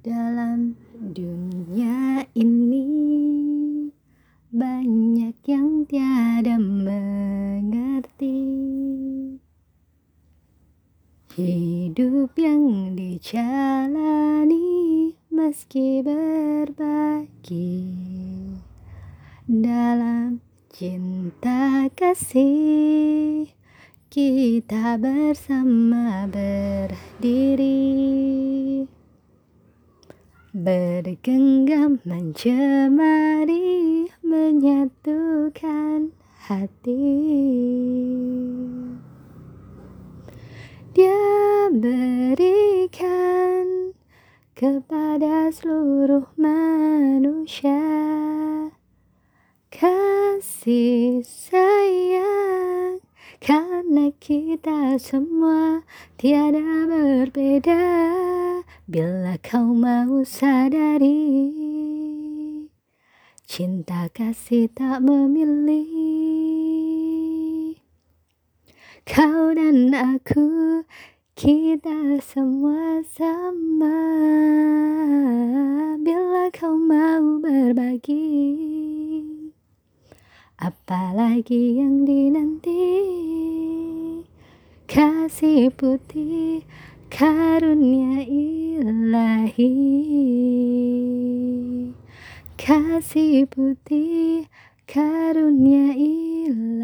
Dalam dunia ini. Banyak yang tiada mengerti. Hidup yang dijalani meski berbagi. Dalam cinta kasih kita bersama berdiri Bergenggam mencemari menyatukan hati. Dia berikan kepada seluruh manusia Kasih sayang. Karena kita semua tiada berbeda Bila kau mau sadari Cinta kasih tak memilih. Kau dan aku Kita semua sama. Bila kau mau berbagi Apalagi yang dinanti? Kasih putih karunia ilahi. Kasih putih karunia ilahi